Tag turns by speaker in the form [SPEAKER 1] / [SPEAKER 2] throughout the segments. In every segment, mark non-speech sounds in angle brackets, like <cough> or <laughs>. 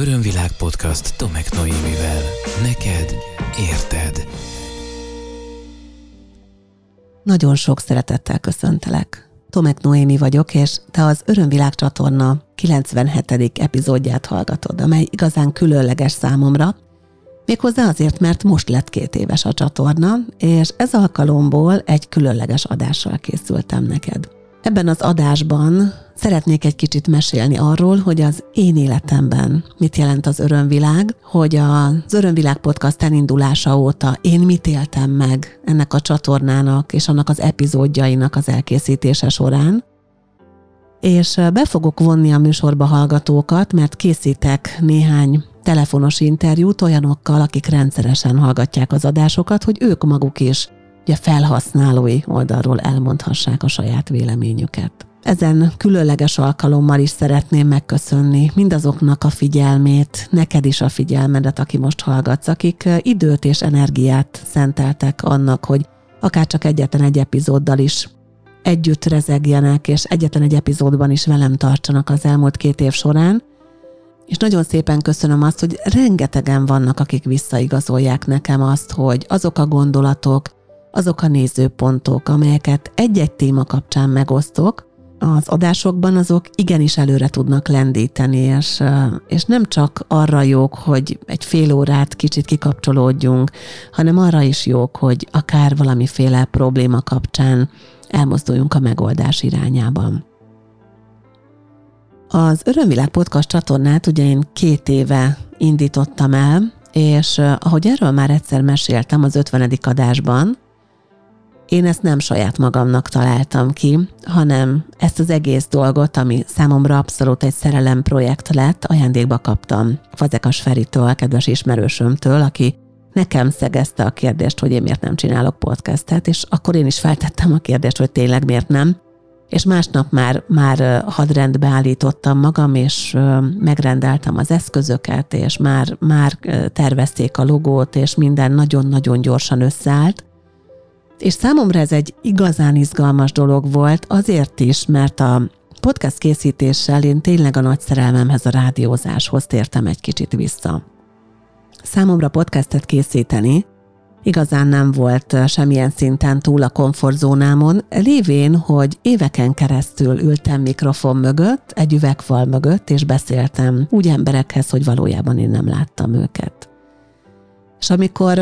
[SPEAKER 1] Örömvilág podcast Tomek Noémivel. Neked érted.
[SPEAKER 2] Nagyon sok szeretettel köszöntelek. Tomek Noémi vagyok, és te az Örömvilág csatorna 97. epizódját hallgatod, amely igazán különleges számomra, Méghozzá azért, mert most lett két éves a csatorna, és ez alkalomból egy különleges adással készültem neked. Ebben az adásban szeretnék egy kicsit mesélni arról, hogy az én életemben mit jelent az örömvilág, hogy az Örömvilág podcast elindulása óta én mit éltem meg ennek a csatornának és annak az epizódjainak az elkészítése során, és be fogok vonni a műsorba hallgatókat, mert készítek néhány telefonos interjút olyanokkal, akik rendszeresen hallgatják az adásokat, hogy ők maguk is ugye felhasználói oldalról elmondhassák a saját véleményüket. Ezen különleges alkalommal is szeretném megköszönni mindazoknak a figyelmét, neked is a figyelmedet, aki most hallgatsz, akik időt és energiát szenteltek annak, hogy akár csak egyetlen egy epizóddal is együtt rezegjenek, és egyetlen egy epizódban is velem tartsanak az elmúlt két év során, és nagyon szépen köszönöm azt, hogy rengetegen vannak, akik visszaigazolják nekem azt, hogy azok a gondolatok, azok a nézőpontok, amelyeket egy-egy téma kapcsán megosztok, az adásokban azok igenis előre tudnak lendíteni, és, és nem csak arra jók, hogy egy fél órát kicsit kikapcsolódjunk, hanem arra is jók, hogy akár valamiféle probléma kapcsán elmozduljunk a megoldás irányában. Az Örömvilág Podcast csatornát ugye én két éve indítottam el, és ahogy erről már egyszer meséltem az 50. adásban, én ezt nem saját magamnak találtam ki, hanem ezt az egész dolgot, ami számomra abszolút egy szerelem projekt lett, ajándékba kaptam Fazekas Feritől, kedves ismerősömtől, aki nekem szegezte a kérdést, hogy én miért nem csinálok podcastet, és akkor én is feltettem a kérdést, hogy tényleg miért nem és másnap már, már hadrendbe állítottam magam, és megrendeltem az eszközöket, és már, már tervezték a logót, és minden nagyon-nagyon gyorsan összeállt. És számomra ez egy igazán izgalmas dolog volt, azért is, mert a podcast készítéssel én tényleg a nagy szerelmemhez, a rádiózáshoz tértem egy kicsit vissza. Számomra podcastet készíteni igazán nem volt semmilyen szinten túl a komfortzónámon, lévén, hogy éveken keresztül ültem mikrofon mögött, egy üvegfal mögött, és beszéltem úgy emberekhez, hogy valójában én nem láttam őket. És amikor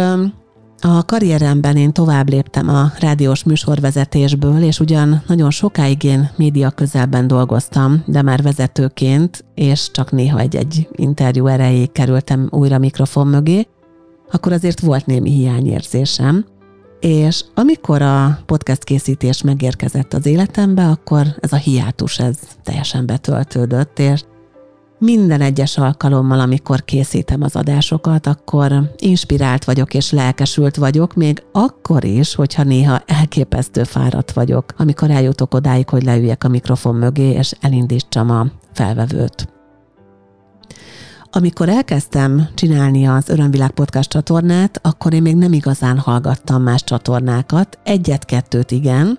[SPEAKER 2] a karrieremben én tovább léptem a rádiós műsorvezetésből, és ugyan nagyon sokáig én média közelben dolgoztam, de már vezetőként, és csak néha egy-egy interjú erejéig kerültem újra mikrofon mögé, akkor azért volt némi hiányérzésem, és amikor a podcast készítés megérkezett az életembe, akkor ez a hiátus ez teljesen betöltődött, és minden egyes alkalommal, amikor készítem az adásokat, akkor inspirált vagyok és lelkesült vagyok, még akkor is, hogyha néha elképesztő fáradt vagyok, amikor eljutok odáig, hogy leüljek a mikrofon mögé, és elindítsam a felvevőt. Amikor elkezdtem csinálni az Örömvilág Podcast csatornát, akkor én még nem igazán hallgattam más csatornákat, egyet-kettőt igen.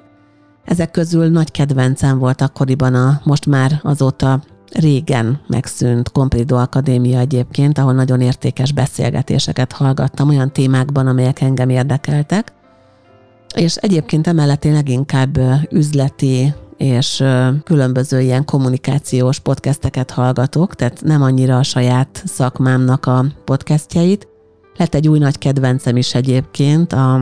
[SPEAKER 2] Ezek közül nagy kedvencem volt akkoriban a most már azóta régen megszűnt Comprido Akadémia egyébként, ahol nagyon értékes beszélgetéseket hallgattam olyan témákban, amelyek engem érdekeltek. És egyébként emellett én leginkább üzleti és különböző ilyen kommunikációs podcasteket hallgatok, tehát nem annyira a saját szakmámnak a podcastjeit. Lett egy új nagy kedvencem is egyébként, a,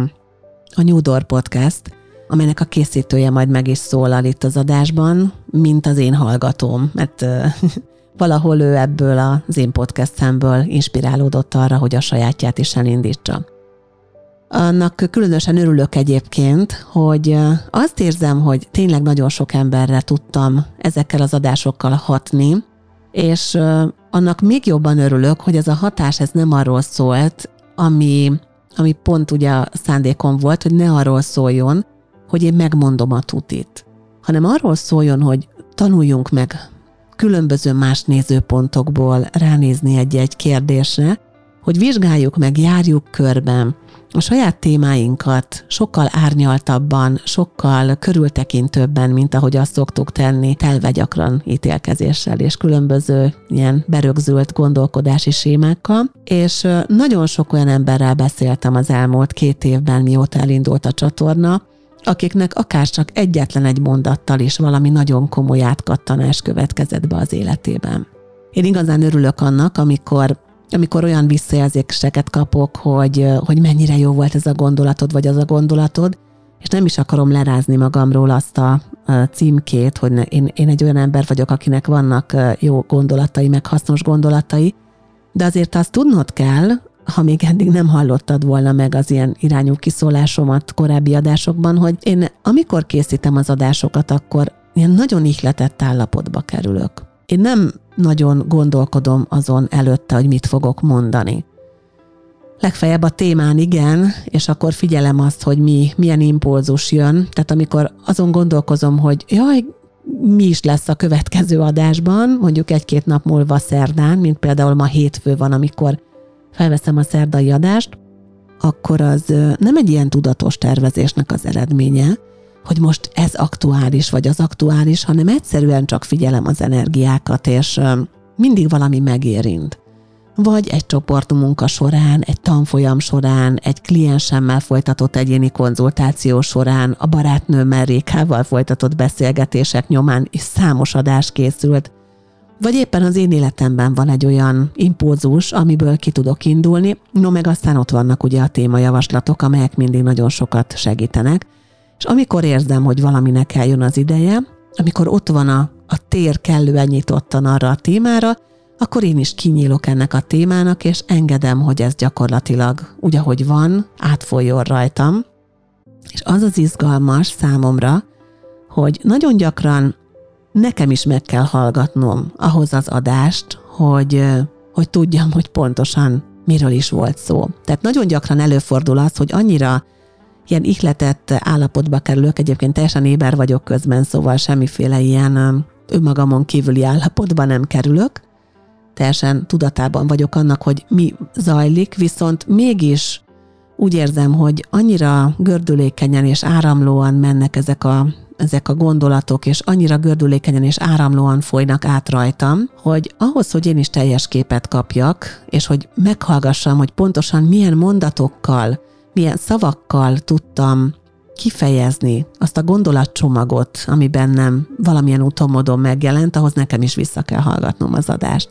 [SPEAKER 2] a New Door Podcast, amelynek a készítője majd meg is szólal itt az adásban, mint az én hallgatóm, mert <laughs> valahol ő ebből az én podcastemből inspirálódott arra, hogy a sajátját is elindítsa. Annak különösen örülök egyébként, hogy azt érzem, hogy tényleg nagyon sok emberre tudtam ezekkel az adásokkal hatni, és annak még jobban örülök, hogy ez a hatás ez nem arról szólt, ami, ami pont ugye a szándékom volt, hogy ne arról szóljon, hogy én megmondom a tutit, hanem arról szóljon, hogy tanuljunk meg különböző más nézőpontokból ránézni egy-egy kérdésre, hogy vizsgáljuk meg, járjuk körben, a saját témáinkat sokkal árnyaltabban, sokkal körültekintőbben, mint ahogy azt szoktuk tenni, telve gyakran ítélkezéssel és különböző ilyen berögzült gondolkodási sémákkal, és nagyon sok olyan emberrel beszéltem az elmúlt két évben, mióta elindult a csatorna, akiknek akár csak egyetlen egy mondattal is valami nagyon komoly átkattanás következett be az életében. Én igazán örülök annak, amikor amikor olyan visszajelzéseket kapok, hogy, hogy mennyire jó volt ez a gondolatod, vagy az a gondolatod, és nem is akarom lerázni magamról azt a, a címkét, hogy én, én egy olyan ember vagyok, akinek vannak jó gondolatai, meg hasznos gondolatai, de azért azt tudnod kell, ha még eddig nem hallottad volna meg az ilyen irányú kiszólásomat korábbi adásokban, hogy én amikor készítem az adásokat, akkor ilyen nagyon ihletett állapotba kerülök. Én nem nagyon gondolkodom azon előtte, hogy mit fogok mondani. Legfeljebb a témán igen, és akkor figyelem azt, hogy mi, milyen impulzus jön. Tehát amikor azon gondolkozom, hogy jaj, mi is lesz a következő adásban, mondjuk egy-két nap múlva szerdán, mint például ma hétfő van, amikor felveszem a szerdai adást, akkor az nem egy ilyen tudatos tervezésnek az eredménye, hogy most ez aktuális, vagy az aktuális, hanem egyszerűen csak figyelem az energiákat, és mindig valami megérint. Vagy egy csoportmunka során, egy tanfolyam során, egy kliensemmel folytatott egyéni konzultáció során, a barátnőmmel Rékával folytatott beszélgetések nyomán is számos adás készült, vagy éppen az én életemben van egy olyan impulzus, amiből ki tudok indulni, no meg aztán ott vannak ugye a témajavaslatok, amelyek mindig nagyon sokat segítenek, és amikor érzem, hogy valaminek eljön az ideje, amikor ott van a, a tér kellően nyitottan arra a témára, akkor én is kinyílok ennek a témának, és engedem, hogy ez gyakorlatilag úgy, ahogy van, átfolyjon rajtam. És az az izgalmas számomra, hogy nagyon gyakran nekem is meg kell hallgatnom ahhoz az adást, hogy, hogy tudjam, hogy pontosan miről is volt szó. Tehát nagyon gyakran előfordul az, hogy annyira ilyen ihletett állapotba kerülök, egyébként teljesen éber vagyok közben, szóval semmiféle ilyen önmagamon kívüli állapotba nem kerülök, teljesen tudatában vagyok annak, hogy mi zajlik, viszont mégis úgy érzem, hogy annyira gördülékenyen és áramlóan mennek ezek a, ezek a gondolatok, és annyira gördülékenyen és áramlóan folynak át rajtam, hogy ahhoz, hogy én is teljes képet kapjak, és hogy meghallgassam, hogy pontosan milyen mondatokkal milyen szavakkal tudtam kifejezni azt a gondolatcsomagot, ami bennem valamilyen úton módon megjelent, ahhoz nekem is vissza kell hallgatnom az adást.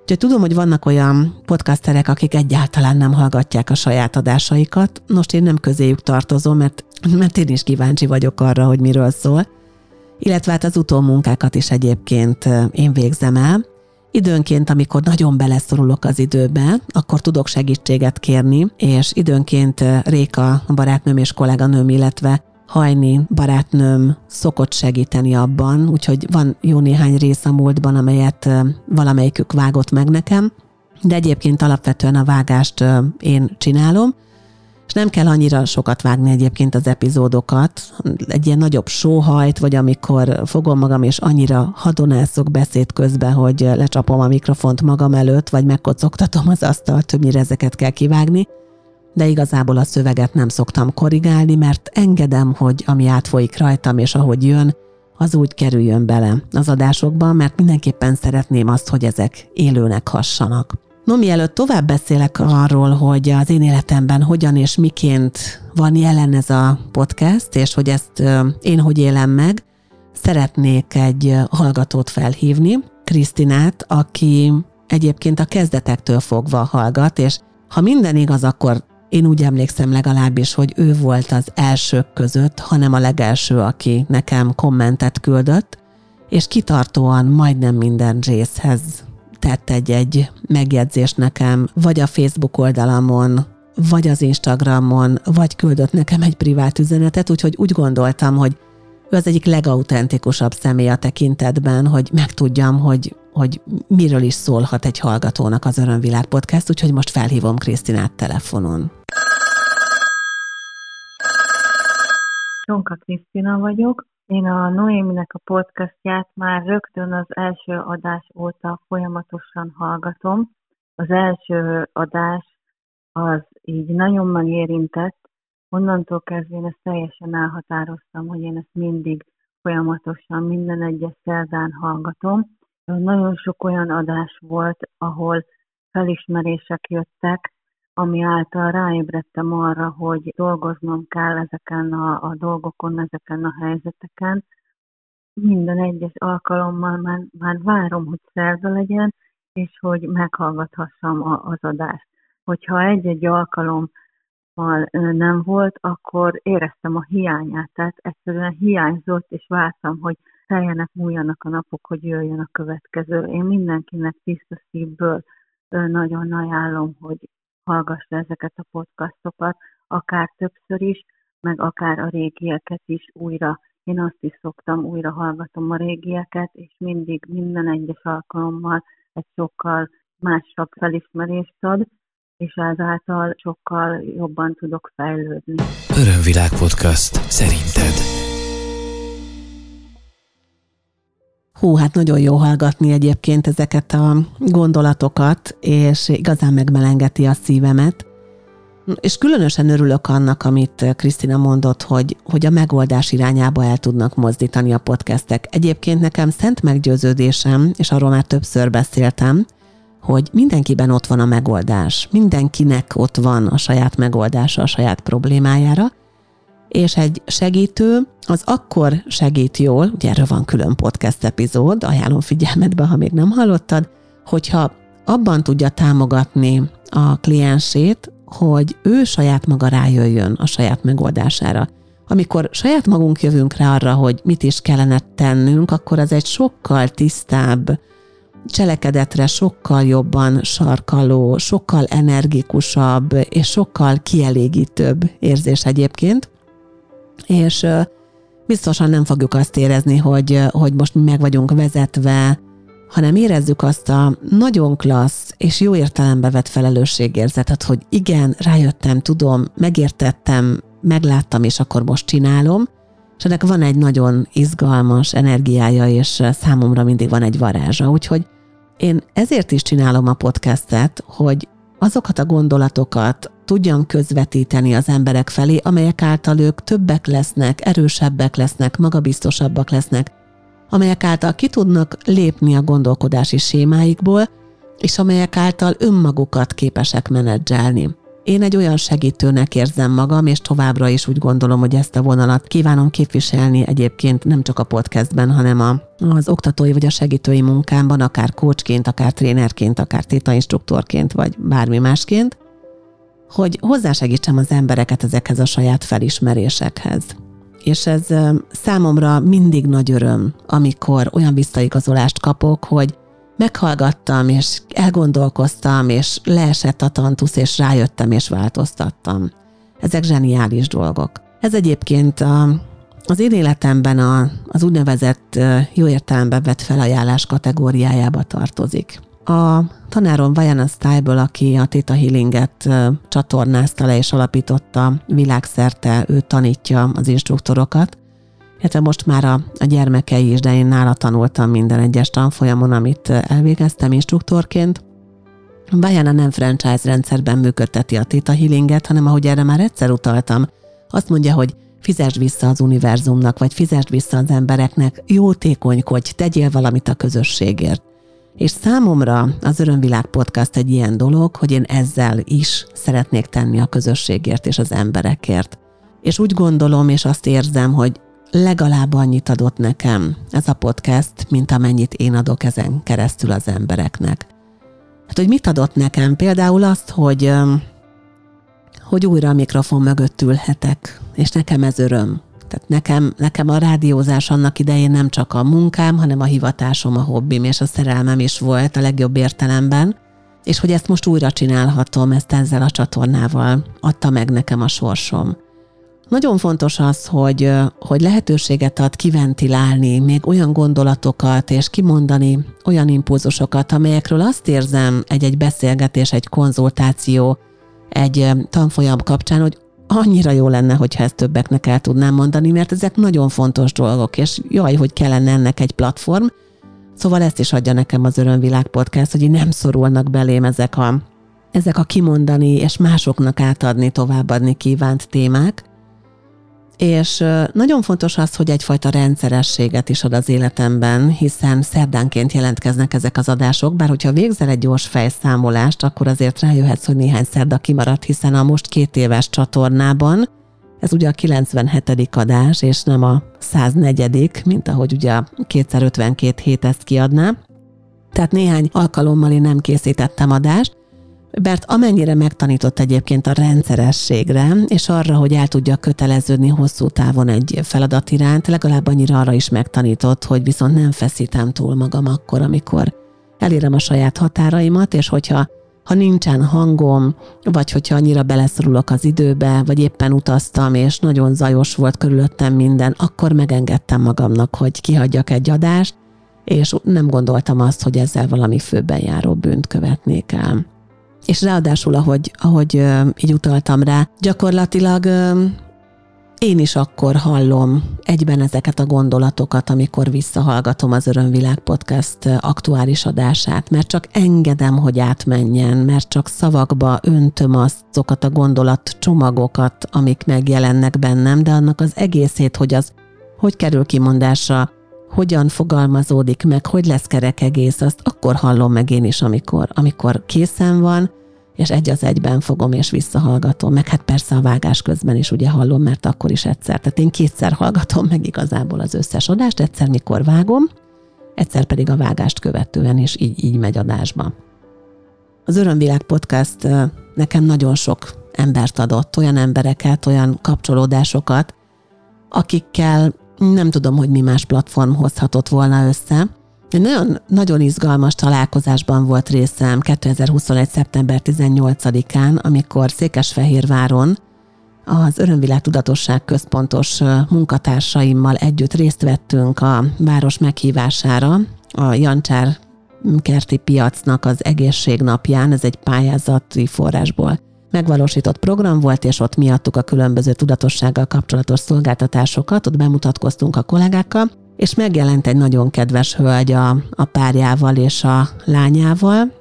[SPEAKER 2] Úgyhogy tudom, hogy vannak olyan podcasterek, akik egyáltalán nem hallgatják a saját adásaikat. Most én nem közéjük tartozom, mert, mert én is kíváncsi vagyok arra, hogy miről szól. Illetve hát az utómunkákat is egyébként én végzem el, Időnként, amikor nagyon beleszorulok az időbe, akkor tudok segítséget kérni, és időnként Réka, barátnőm és kolléganőm, illetve Hajni barátnőm szokott segíteni abban, úgyhogy van jó néhány rész a múltban, amelyet valamelyikük vágott meg nekem, de egyébként alapvetően a vágást én csinálom, és nem kell annyira sokat vágni egyébként az epizódokat, egy ilyen nagyobb sóhajt, vagy amikor fogom magam, és annyira hadonászok beszéd közben, hogy lecsapom a mikrofont magam előtt, vagy megkocogtatom az asztalt, többnyire ezeket kell kivágni, de igazából a szöveget nem szoktam korrigálni, mert engedem, hogy ami átfolyik rajtam, és ahogy jön, az úgy kerüljön bele az adásokba, mert mindenképpen szeretném azt, hogy ezek élőnek hassanak. No, mielőtt tovább beszélek arról, hogy az én életemben hogyan és miként van jelen ez a podcast, és hogy ezt én hogy élem meg, szeretnék egy hallgatót felhívni, Krisztinát, aki egyébként a kezdetektől fogva hallgat, és ha minden igaz, akkor én úgy emlékszem legalábbis, hogy ő volt az elsők között, hanem a legelső, aki nekem kommentet küldött, és kitartóan majdnem minden részhez tett egy-egy megjegyzést nekem, vagy a Facebook oldalamon, vagy az Instagramon, vagy küldött nekem egy privát üzenetet, úgyhogy úgy gondoltam, hogy ő az egyik legautentikusabb személy a tekintetben, hogy megtudjam, hogy, hogy miről is szólhat egy hallgatónak az Örömvilág Podcast, úgyhogy most felhívom Krisztinát telefonon.
[SPEAKER 3] Csonka Krisztina vagyok, én a Noéminek a podcastját már rögtön az első adás óta folyamatosan hallgatom. Az első adás az így nagyon megérintett, onnantól kezdve én ezt teljesen elhatároztam, hogy én ezt mindig folyamatosan minden egyes szerdán hallgatom. Nagyon sok olyan adás volt, ahol felismerések jöttek, ami által ráébredtem arra, hogy dolgoznom kell ezeken a, a dolgokon, ezeken a helyzeteken. Minden egyes alkalommal már, már várom, hogy szerda legyen, és hogy meghallgathassam a, az adást. Hogyha egy-egy alkalommal nem volt, akkor éreztem a hiányát, tehát egyszerűen hiányzott, és vártam, hogy teljenek, múljanak a napok, hogy jöjjön a következő. Én mindenkinek tiszta szívből nagyon ajánlom, hogy hallgassa ezeket a podcastokat, akár többször is, meg akár a régieket is újra. Én azt is szoktam, újra hallgatom a régieket, és mindig minden egyes alkalommal egy sokkal másabb felismerést ad, és ezáltal sokkal jobban tudok fejlődni.
[SPEAKER 1] Örömvilág podcast. Szerinted?
[SPEAKER 2] Hú, hát nagyon jó hallgatni egyébként ezeket a gondolatokat, és igazán megmelengeti a szívemet. És különösen örülök annak, amit Krisztina mondott, hogy, hogy a megoldás irányába el tudnak mozdítani a podcastek. Egyébként nekem szent meggyőződésem, és arról már többször beszéltem, hogy mindenkiben ott van a megoldás. Mindenkinek ott van a saját megoldása a saját problémájára, és egy segítő az akkor segít jól, ugye erről van külön podcast epizód, ajánlom figyelmetbe, ha még nem hallottad, hogyha abban tudja támogatni a kliensét, hogy ő saját maga rájöjjön a saját megoldására. Amikor saját magunk jövünk rá arra, hogy mit is kellene tennünk, akkor az egy sokkal tisztább, cselekedetre sokkal jobban sarkaló, sokkal energikusabb és sokkal kielégítőbb érzés egyébként és biztosan nem fogjuk azt érezni, hogy, hogy most mi meg vagyunk vezetve, hanem érezzük azt a nagyon klassz és jó értelembe vett felelősségérzetet, hogy igen, rájöttem, tudom, megértettem, megláttam, és akkor most csinálom, és ennek van egy nagyon izgalmas energiája, és számomra mindig van egy varázsa. Úgyhogy én ezért is csinálom a podcastet, hogy azokat a gondolatokat tudjam közvetíteni az emberek felé, amelyek által ők többek lesznek, erősebbek lesznek, magabiztosabbak lesznek, amelyek által ki tudnak lépni a gondolkodási sémáikból, és amelyek által önmagukat képesek menedzselni. Én egy olyan segítőnek érzem magam, és továbbra is úgy gondolom, hogy ezt a vonalat kívánom képviselni egyébként nem csak a podcastben, hanem a, az oktatói vagy a segítői munkámban, akár coachként, akár trénerként, akár tétainstruktorként, vagy bármi másként, hogy hozzásegítsem az embereket ezekhez a saját felismerésekhez. És ez számomra mindig nagy öröm, amikor olyan visszaigazolást kapok, hogy meghallgattam, és elgondolkoztam, és leesett a tantusz, és rájöttem, és változtattam. Ezek zseniális dolgok. Ez egyébként a, az én életemben a, az úgynevezett jó értelemben vett felajánlás kategóriájába tartozik. A tanárom Vajana Style-ből, aki a Theta Healinget csatornázta le és alapította világszerte, ő tanítja az instruktorokat, illetve most már a, a gyermekei is, de én nála tanultam minden egyes tanfolyamon, amit elvégeztem instruktorként. Vajana nem franchise rendszerben működteti a Theta Healinget, hanem ahogy erre már egyszer utaltam, azt mondja, hogy fizesd vissza az univerzumnak, vagy fizesd vissza az embereknek, jótékonykodj, tegyél valamit a közösségért. És számomra az Örömvilág Podcast egy ilyen dolog, hogy én ezzel is szeretnék tenni a közösségért és az emberekért. És úgy gondolom, és azt érzem, hogy legalább annyit adott nekem ez a podcast, mint amennyit én adok ezen keresztül az embereknek. Hát, hogy mit adott nekem? Például azt, hogy, hogy újra a mikrofon mögött ülhetek, és nekem ez öröm. Tehát nekem, nekem a rádiózás annak idején nem csak a munkám, hanem a hivatásom, a hobbim és a szerelmem is volt a legjobb értelemben, és hogy ezt most újra csinálhatom, ezt ezzel a csatornával adta meg nekem a sorsom. Nagyon fontos az, hogy, hogy lehetőséget ad kiventilálni még olyan gondolatokat, és kimondani olyan impulzusokat, amelyekről azt érzem egy-egy beszélgetés, egy konzultáció, egy tanfolyam kapcsán, hogy annyira jó lenne, hogyha ezt többeknek el tudnám mondani, mert ezek nagyon fontos dolgok, és jaj, hogy kellene ennek egy platform. Szóval ezt is adja nekem az Örömvilág podcast, hogy nem szorulnak belém ezek a ezek a kimondani és másoknak átadni, továbbadni kívánt témák, és nagyon fontos az, hogy egyfajta rendszerességet is ad az életemben, hiszen szerdánként jelentkeznek ezek az adások, bár hogyha végzel egy gyors fejszámolást, akkor azért rájöhetsz, hogy néhány szerda kimaradt, hiszen a most két éves csatornában ez ugye a 97. adás, és nem a 104. mint ahogy ugye a 252 hét ezt kiadná. Tehát néhány alkalommal én nem készítettem adást, mert amennyire megtanított egyébként a rendszerességre, és arra, hogy el tudja köteleződni hosszú távon egy feladat iránt, legalább annyira arra is megtanított, hogy viszont nem feszítem túl magam akkor, amikor elérem a saját határaimat, és hogyha ha nincsen hangom, vagy hogyha annyira beleszorulok az időbe, vagy éppen utaztam, és nagyon zajos volt körülöttem minden, akkor megengedtem magamnak, hogy kihagyjak egy adást, és nem gondoltam azt, hogy ezzel valami főben járó bűnt követnék el. És ráadásul, ahogy, ahogy így utaltam rá, gyakorlatilag én is akkor hallom egyben ezeket a gondolatokat, amikor visszahallgatom az Örömvilág Podcast aktuális adását, mert csak engedem, hogy átmenjen, mert csak szavakba öntöm azokat a gondolat csomagokat, amik megjelennek bennem, de annak az egészét, hogy az hogy kerül kimondásra, hogyan fogalmazódik meg, hogy lesz kerek egész, azt akkor hallom meg én is, amikor, amikor készen van, és egy az egyben fogom és visszahallgatom, meg hát persze a vágás közben is ugye hallom, mert akkor is egyszer. Tehát én kétszer hallgatom meg igazából az összes adást, egyszer mikor vágom, egyszer pedig a vágást követően, és így, így megy adásba. Az Örömvilág Podcast nekem nagyon sok embert adott, olyan embereket, olyan kapcsolódásokat, akikkel nem tudom, hogy mi más platform hozhatott volna össze, egy nagyon, nagyon izgalmas találkozásban volt részem 2021. szeptember 18-án, amikor Székesfehérváron az Örömvilág Tudatosság Központos munkatársaimmal együtt részt vettünk a város meghívására, a Jancsár kerti piacnak az egészségnapján, ez egy pályázati forrásból megvalósított program volt, és ott miattuk a különböző tudatossággal kapcsolatos szolgáltatásokat, ott bemutatkoztunk a kollégákkal, és megjelent egy nagyon kedves hölgy a, a párjával és a lányával,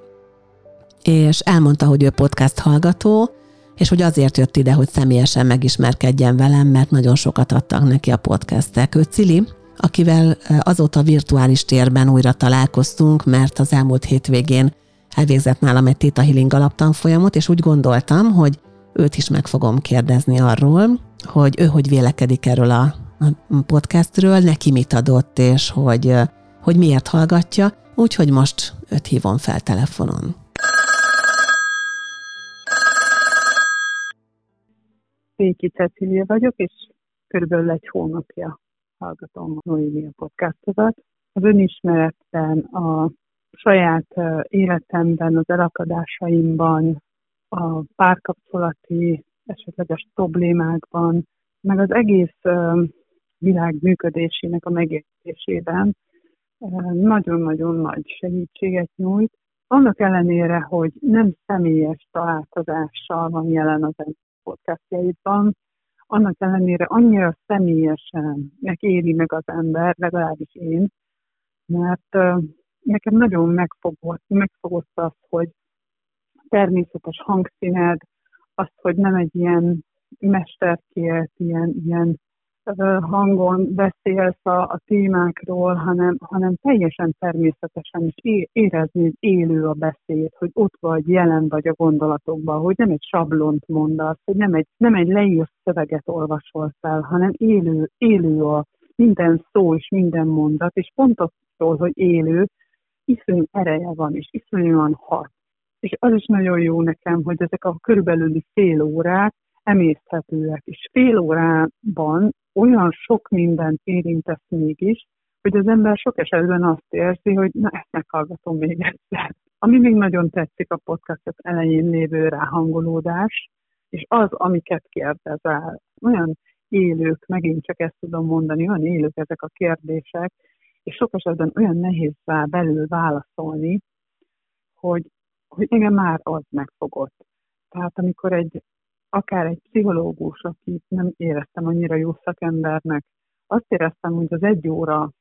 [SPEAKER 2] és elmondta, hogy ő podcast hallgató, és hogy azért jött ide, hogy személyesen megismerkedjen velem, mert nagyon sokat adtak neki a podcastek. Ő Cili, akivel azóta virtuális térben újra találkoztunk, mert az elmúlt hétvégén elvégzett nálam egy Theta Healing alaptanfolyamot, és úgy gondoltam, hogy őt is meg fogom kérdezni arról, hogy ő hogy vélekedik erről a podcastről, neki mit adott, és hogy, hogy miért hallgatja, úgyhogy most őt hívom fel telefonon.
[SPEAKER 4] Széki Cecília vagyok, és körülbelül egy hónapja hallgatom a Noémia podcastodat. Az önismeretben, a saját életemben, az elakadásaimban, a párkapcsolati esetleges problémákban, meg az egész világ működésének a megértésében nagyon-nagyon nagy segítséget nyújt. Annak ellenére, hogy nem személyes találkozással van jelen az podcastjaidban, annak ellenére annyira személyesen megéri meg az ember, legalábbis én, mert nekem nagyon megfogott, megfogott az, hogy természetes hangszíned, azt, hogy nem egy ilyen mesterkért, ilyen, ilyen hangon beszélsz a, a témákról, hanem, hanem teljesen természetesen is érezni, hogy élő a beszéd, hogy ott vagy, jelen vagy a gondolatokban, hogy nem egy sablont mondasz, hogy nem egy, nem egy leírt szöveget olvasol fel, hanem élő, élő a minden szó és minden mondat, és pont attól, hogy élő, iszonyú ereje van, és iszonyúan hat. És az is nagyon jó nekem, hogy ezek a körülbelüli fél órák emészthetőek, és fél órában olyan sok mindent érintesz mégis, hogy az ember sok esetben azt érzi, hogy na ezt meghallgatom még egyszer. Ami még nagyon tetszik a podcast elején lévő ráhangolódás, és az, amiket kérdezel, olyan élők, megint csak ezt tudom mondani, olyan élők ezek a kérdések, és sok esetben olyan nehéz rá belül válaszolni, hogy, hogy engem már az megfogott. Tehát amikor egy, akár egy pszichológus, akit nem éreztem annyira jó szakembernek, azt éreztem, hogy az egy óra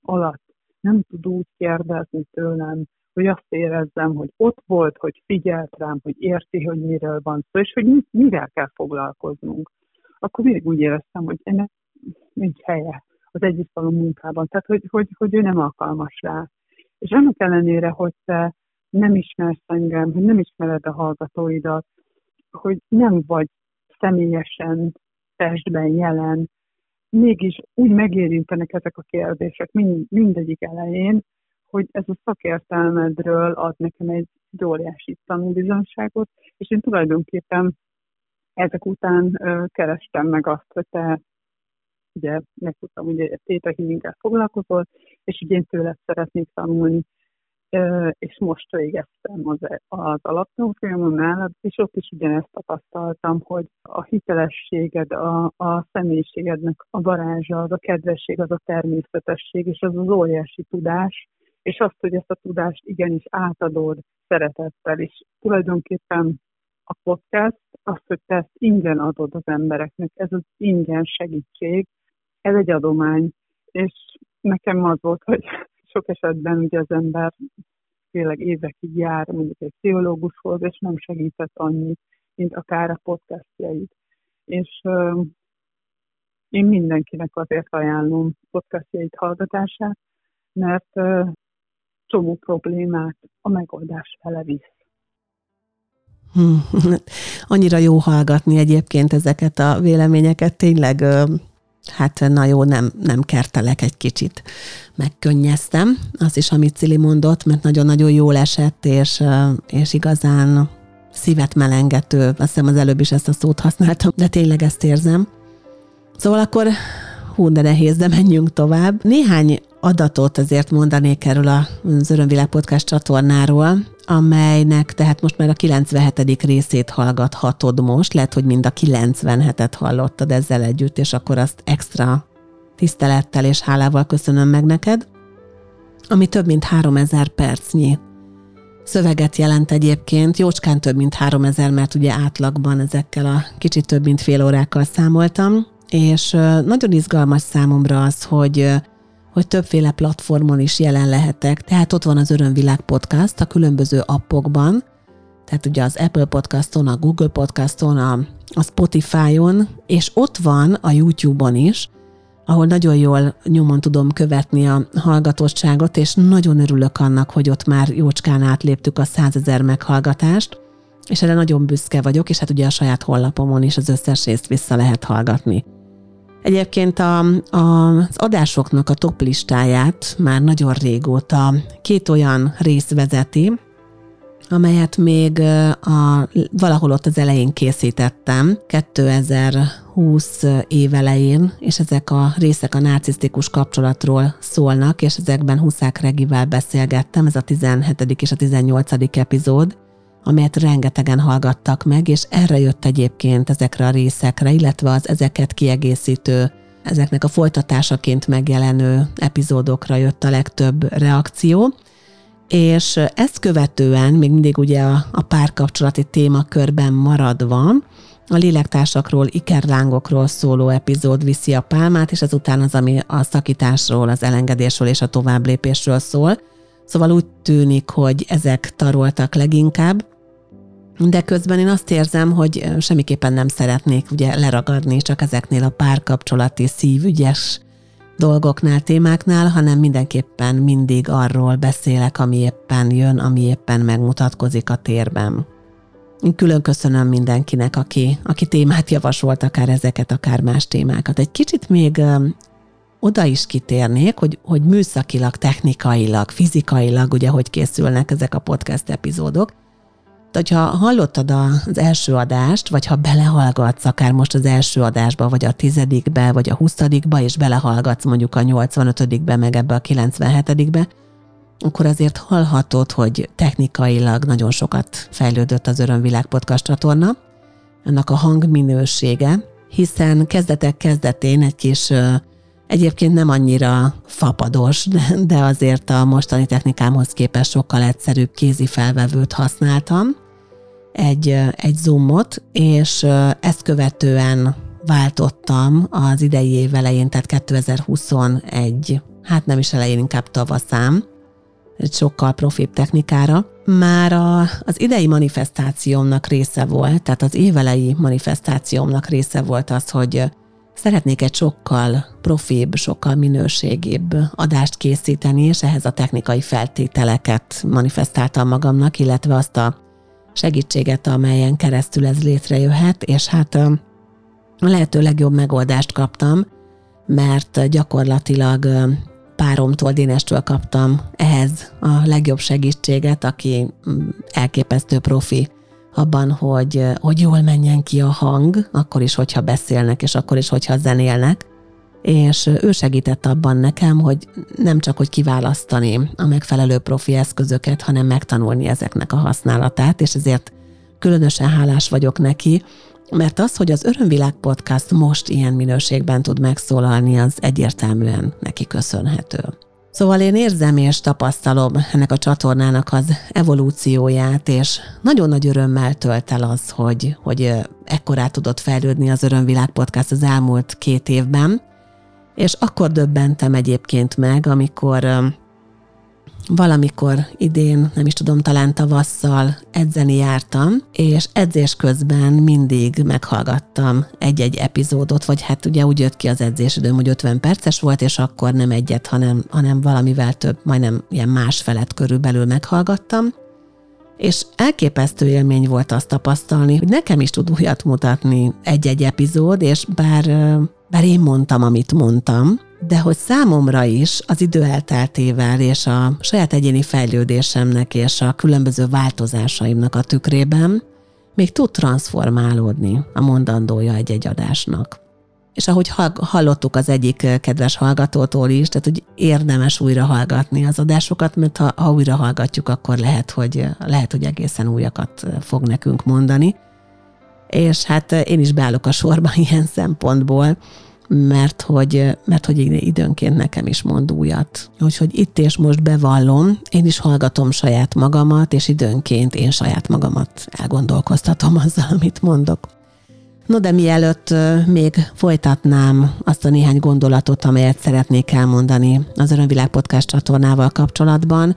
[SPEAKER 4] alatt nem tud úgy kérdezni tőlem, hogy azt érezzem, hogy ott volt, hogy figyelt rám, hogy érti, hogy miről van szó, és hogy mivel kell foglalkoznunk. Akkor mindig úgy éreztem, hogy ennek nincs helye az együttvaló munkában, tehát hogy, hogy, hogy ő nem alkalmas rá. És annak ellenére, hogy te nem ismersz engem, hogy nem ismered a hallgatóidat, hogy nem vagy személyesen testben jelen, mégis úgy megérintenek ezek a kérdések mind, mindegyik elején, hogy ez a szakértelmedről ad nekem egy óriási tanulbizonságot, és én tulajdonképpen ezek után ö, kerestem meg azt, hogy te ugye megtudtam, hogy egy Theta healing foglalkozol, és ugye én tőled szeretnék tanulni, és most végeztem az, az alaptanfolyamon nálad, és ott is ugyanezt tapasztaltam, hogy a hitelességed, a, a személyiségednek a varázsa, az a kedvesség, az a természetesség, és az az óriási tudás, és azt, hogy ezt a tudást igenis átadod szeretettel, és tulajdonképpen a podcast, azt, hogy te ezt ingyen adod az embereknek, ez az ingyen segítség, ez egy adomány, és nekem az volt, hogy sok esetben ugye az ember tényleg évekig jár mondjuk egy pszichológushoz, és nem segített annyit, mint akár a podcastjaid. És uh, én mindenkinek azért ajánlom podcastjait hallgatását, mert uh, csomó problémát a megoldás fele visz.
[SPEAKER 2] Hmm. Annyira jó hallgatni egyébként ezeket a véleményeket, tényleg hát na jó, nem, nem kertelek egy kicsit. Megkönnyeztem az is, amit Cili mondott, mert nagyon-nagyon jól esett, és, és igazán szívet melengető. Azt hiszem az előbb is ezt a szót használtam, de tényleg ezt érzem. Szóval akkor hú, de nehéz, de menjünk tovább. Néhány adatot azért mondanék erről a Örömvilág Podcast csatornáról, amelynek tehát most már a 97. részét hallgathatod most, lehet, hogy mind a 97-et hallottad ezzel együtt, és akkor azt extra tisztelettel és hálával köszönöm meg neked, ami több mint 3000 percnyi szöveget jelent egyébként, jócskán több mint 3000, mert ugye átlagban ezekkel a kicsit több mint fél órákkal számoltam, és nagyon izgalmas számomra az, hogy hogy többféle platformon is jelen lehetek. Tehát ott van az Örömvilág Podcast a különböző appokban, tehát ugye az Apple Podcaston, a Google Podcaston, a, a Spotify-on, és ott van a YouTube-on is, ahol nagyon jól nyomon tudom követni a hallgatottságot, és nagyon örülök annak, hogy ott már jócskán átléptük a százezer meghallgatást, és erre nagyon büszke vagyok, és hát ugye a saját honlapomon is az összes részt vissza lehet hallgatni. Egyébként a, a, az adásoknak a top listáját már nagyon régóta két olyan rész vezeti, amelyet még a, valahol ott az elején készítettem, 2020 év elején, és ezek a részek a narcisztikus kapcsolatról szólnak, és ezekben Huszák Regivel beszélgettem, ez a 17. és a 18. epizód, amelyet rengetegen hallgattak meg, és erre jött egyébként ezekre a részekre, illetve az ezeket kiegészítő, ezeknek a folytatásaként megjelenő epizódokra jött a legtöbb reakció. És ezt követően, még mindig ugye a, a párkapcsolati témakörben maradva, a lélektársakról, ikerlángokról szóló epizód viszi a pálmát, és ezután az, ami a szakításról, az elengedésről és a továbblépésről szól. Szóval úgy tűnik, hogy ezek taroltak leginkább, de közben én azt érzem, hogy semmiképpen nem szeretnék ugye leragadni csak ezeknél a párkapcsolati szívügyes dolgoknál, témáknál, hanem mindenképpen mindig arról beszélek, ami éppen jön, ami éppen megmutatkozik a térben. Én külön köszönöm mindenkinek, aki, aki témát javasolt, akár ezeket, akár más témákat. Egy kicsit még oda is kitérnék, hogy, hogy műszakilag, technikailag, fizikailag, ugye, hogy készülnek ezek a podcast epizódok, hogyha hallottad az első adást, vagy ha belehallgatsz akár most az első adásba, vagy a tizedikbe, vagy a huszadikba, és belehallgatsz mondjuk a 85-be, meg ebbe a 97-be, akkor azért hallhatod, hogy technikailag nagyon sokat fejlődött az Örömvilág podcast csatorna, annak a hangminősége, hiszen kezdetek kezdetén egy kis Egyébként nem annyira fapados, de azért a mostani technikámhoz képest sokkal egyszerűbb kézi felvevőt használtam, egy, egy zoomot, és ezt követően váltottam az idei év elején, tehát 2021, hát nem is elején, inkább tavaszám, egy sokkal profibb technikára. Már a, az idei manifestációmnak része volt, tehát az évelei manifestációmnak része volt az, hogy szeretnék egy sokkal profibb, sokkal minőségibb adást készíteni, és ehhez a technikai feltételeket manifestáltam magamnak, illetve azt a segítséget, amelyen keresztül ez létrejöhet, és hát a lehető legjobb megoldást kaptam, mert gyakorlatilag páromtól, Dénestől kaptam ehhez a legjobb segítséget, aki mm, elképesztő profi abban, hogy, hogy jól menjen ki a hang, akkor is, hogyha beszélnek, és akkor is, hogyha zenélnek. És ő segített abban nekem, hogy nem csak, hogy kiválasztani a megfelelő profi eszközöket, hanem megtanulni ezeknek a használatát, és ezért különösen hálás vagyok neki, mert az, hogy az Örömvilág Podcast most ilyen minőségben tud megszólalni, az egyértelműen neki köszönhető. Szóval én érzem és tapasztalom ennek a csatornának az evolúcióját, és nagyon nagy örömmel tölt el az, hogy, hogy ekkorát tudott fejlődni az Örömvilág Podcast az elmúlt két évben, és akkor döbbentem egyébként meg, amikor valamikor idén, nem is tudom, talán tavasszal edzeni jártam, és edzés közben mindig meghallgattam egy-egy epizódot, vagy hát ugye úgy jött ki az edzésidőm, hogy 50 perces volt, és akkor nem egyet, hanem, hanem valamivel több, majdnem ilyen más felett körülbelül meghallgattam, és elképesztő élmény volt azt tapasztalni, hogy nekem is tud újat mutatni egy-egy epizód, és bár, bár én mondtam, amit mondtam, de hogy számomra is az idő elteltével és a saját egyéni fejlődésemnek és a különböző változásaimnak a tükrében még tud transformálódni a mondandója egy-egy adásnak. És ahogy hallottuk az egyik kedves hallgatótól is, tehát hogy érdemes újra hallgatni az adásokat, mert ha, ha újra hallgatjuk, akkor lehet hogy, lehet, hogy egészen újakat fog nekünk mondani. És hát én is beállok a sorban <laughs> ilyen szempontból, mert hogy, mert hogy időnként nekem is mond újat. Úgyhogy itt és most bevallom, én is hallgatom saját magamat, és időnként én saját magamat elgondolkoztatom <laughs> azzal, amit mondok. No de mielőtt még folytatnám azt a néhány gondolatot, amelyet szeretnék elmondani az Örömvilág Podcast csatornával kapcsolatban,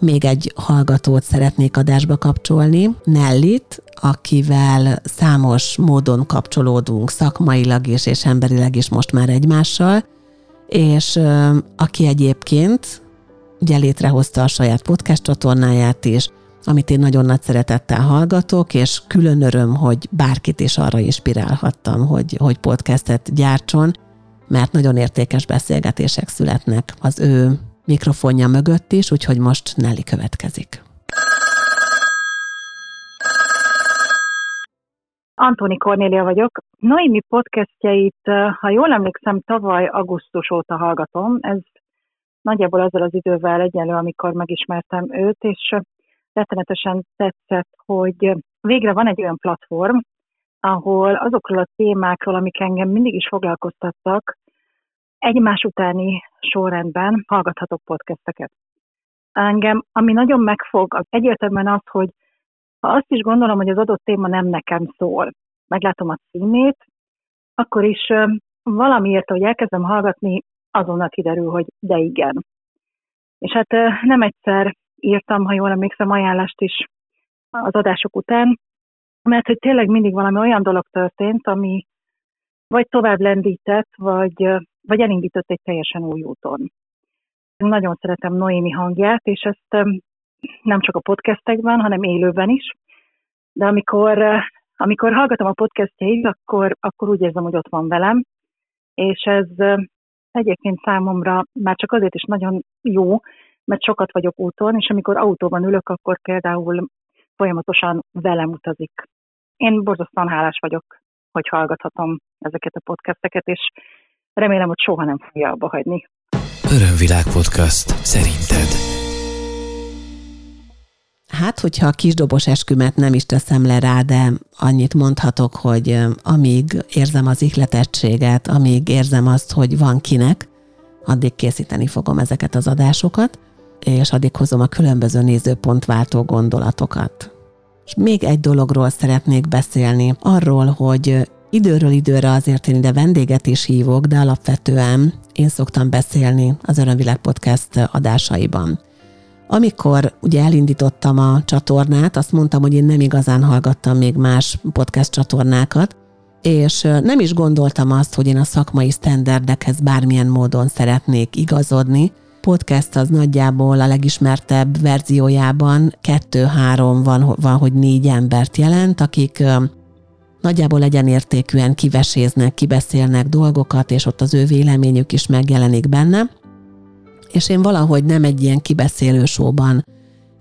[SPEAKER 2] még egy hallgatót szeretnék adásba kapcsolni, Nellit, akivel számos módon kapcsolódunk szakmailag is és emberileg is most már egymással, és aki egyébként ugye létrehozta a saját podcast csatornáját is, amit én nagyon nagy szeretettel hallgatok, és külön öröm, hogy bárkit is arra inspirálhattam, hogy, hogy podcastet gyártson, mert nagyon értékes beszélgetések születnek az ő mikrofonja mögött is, úgyhogy most Nelly következik.
[SPEAKER 5] Antoni Kornélia vagyok. Noémi podcastjeit, ha jól emlékszem, tavaly augusztus óta hallgatom. Ez nagyjából azzal az idővel egyenlő, amikor megismertem őt, és rettenetesen tetszett, hogy végre van egy olyan platform, ahol azokról a témákról, amik engem mindig is foglalkoztattak, egymás utáni sorrendben hallgathatok podcasteket. Engem, ami nagyon megfog, az egyértelműen az, hogy ha azt is gondolom, hogy az adott téma nem nekem szól, meglátom a címét, akkor is valamiért, hogy elkezdem hallgatni, azonnal kiderül, hogy de igen. És hát nem egyszer írtam, ha jól emlékszem, ajánlást is az adások után, mert hogy tényleg mindig valami olyan dolog történt, ami vagy tovább lendített, vagy, vagy elindított egy teljesen új úton. Nagyon szeretem Noémi hangját, és ezt nem csak a podcastekben, hanem élőben is. De amikor, amikor hallgatom a podcastjait, akkor, akkor úgy érzem, hogy ott van velem, és ez egyébként számomra már csak azért is nagyon jó, mert sokat vagyok úton, és amikor autóban ülök, akkor például folyamatosan velem utazik. Én borzasztóan hálás vagyok, hogy hallgathatom ezeket a podcasteket, és remélem, hogy soha nem fogja abba hagyni.
[SPEAKER 1] Örömvilág podcast. Szerinted?
[SPEAKER 2] Hát, hogyha a kisdobos eskümet nem is teszem le rá, de annyit mondhatok, hogy amíg érzem az ihletettséget, amíg érzem azt, hogy van kinek, addig készíteni fogom ezeket az adásokat, és addig hozom a különböző nézőpontváltó gondolatokat. És még egy dologról szeretnék beszélni, arról, hogy időről időre azért én ide vendéget is hívok, de alapvetően én szoktam beszélni az Örömvilág Podcast adásaiban Amikor ugye elindítottam a csatornát, azt mondtam, hogy én nem igazán hallgattam még más podcast csatornákat, és nem is gondoltam azt, hogy én a szakmai sztenderdekhez bármilyen módon szeretnék igazodni. Podcast az nagyjából a legismertebb verziójában kettő-három van, van, hogy négy embert jelent, akik nagyjából egyenértékűen kiveséznek, kibeszélnek dolgokat, és ott az ő véleményük is megjelenik benne. És én valahogy nem egy ilyen kibeszélő sóban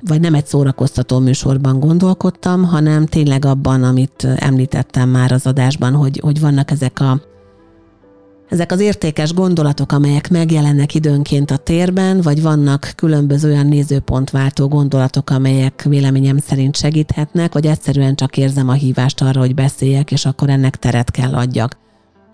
[SPEAKER 2] vagy nem egy szórakoztató műsorban gondolkodtam, hanem tényleg abban, amit említettem már az adásban, hogy, hogy vannak ezek a ezek az értékes gondolatok, amelyek megjelennek időnként a térben, vagy vannak különböző olyan nézőpontváltó gondolatok, amelyek véleményem szerint segíthetnek, vagy egyszerűen csak érzem a hívást arra, hogy beszéljek, és akkor ennek teret kell adjak.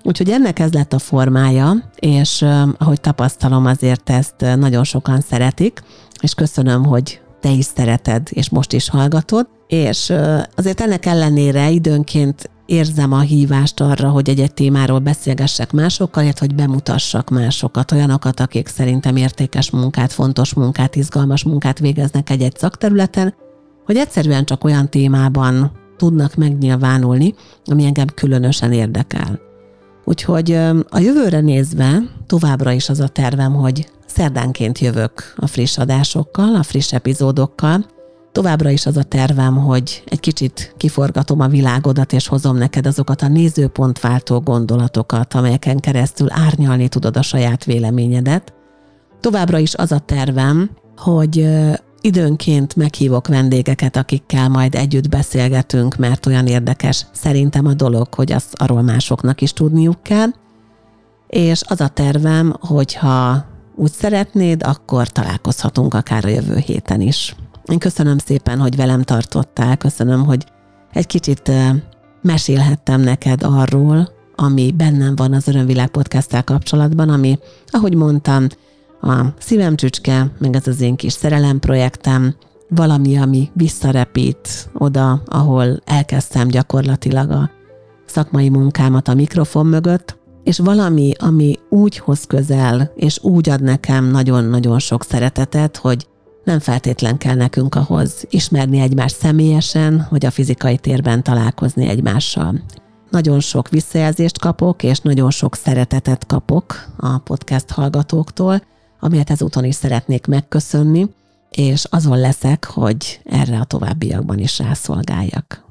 [SPEAKER 2] Úgyhogy ennek ez lett a formája, és ahogy tapasztalom, azért ezt nagyon sokan szeretik, és köszönöm, hogy te is szereted, és most is hallgatod, és azért ennek ellenére időnként érzem a hívást arra, hogy egy-egy témáról beszélgessek másokkal, illetve hogy bemutassak másokat, olyanokat, akik szerintem értékes munkát, fontos munkát, izgalmas munkát végeznek egy-egy szakterületen, hogy egyszerűen csak olyan témában tudnak megnyilvánulni, ami engem különösen érdekel. Úgyhogy a jövőre nézve továbbra is az a tervem, hogy Szerdánként jövök a friss adásokkal, a friss epizódokkal. Továbbra is az a tervem, hogy egy kicsit kiforgatom a világodat, és hozom neked azokat a nézőpontváltó gondolatokat, amelyeken keresztül árnyalni tudod a saját véleményedet. Továbbra is az a tervem, hogy időnként meghívok vendégeket, akikkel majd együtt beszélgetünk, mert olyan érdekes szerintem a dolog, hogy azt arról másoknak is tudniuk kell. És az a tervem, hogyha úgy szeretnéd, akkor találkozhatunk akár a jövő héten is. Én köszönöm szépen, hogy velem tartottál, köszönöm, hogy egy kicsit mesélhettem neked arról, ami bennem van az Örömvilág podcast kapcsolatban, ami, ahogy mondtam, a szívem csücske, meg ez az én kis szerelem projektem, valami, ami visszarepít oda, ahol elkezdtem gyakorlatilag a szakmai munkámat a mikrofon mögött, és valami, ami úgy hoz közel, és úgy ad nekem nagyon-nagyon sok szeretetet, hogy nem feltétlen kell nekünk ahhoz ismerni egymást személyesen, vagy a fizikai térben találkozni egymással. Nagyon sok visszajelzést kapok, és nagyon sok szeretetet kapok a podcast hallgatóktól, amiért ezúton is szeretnék megköszönni, és azon leszek, hogy erre a továbbiakban is rászolgáljak.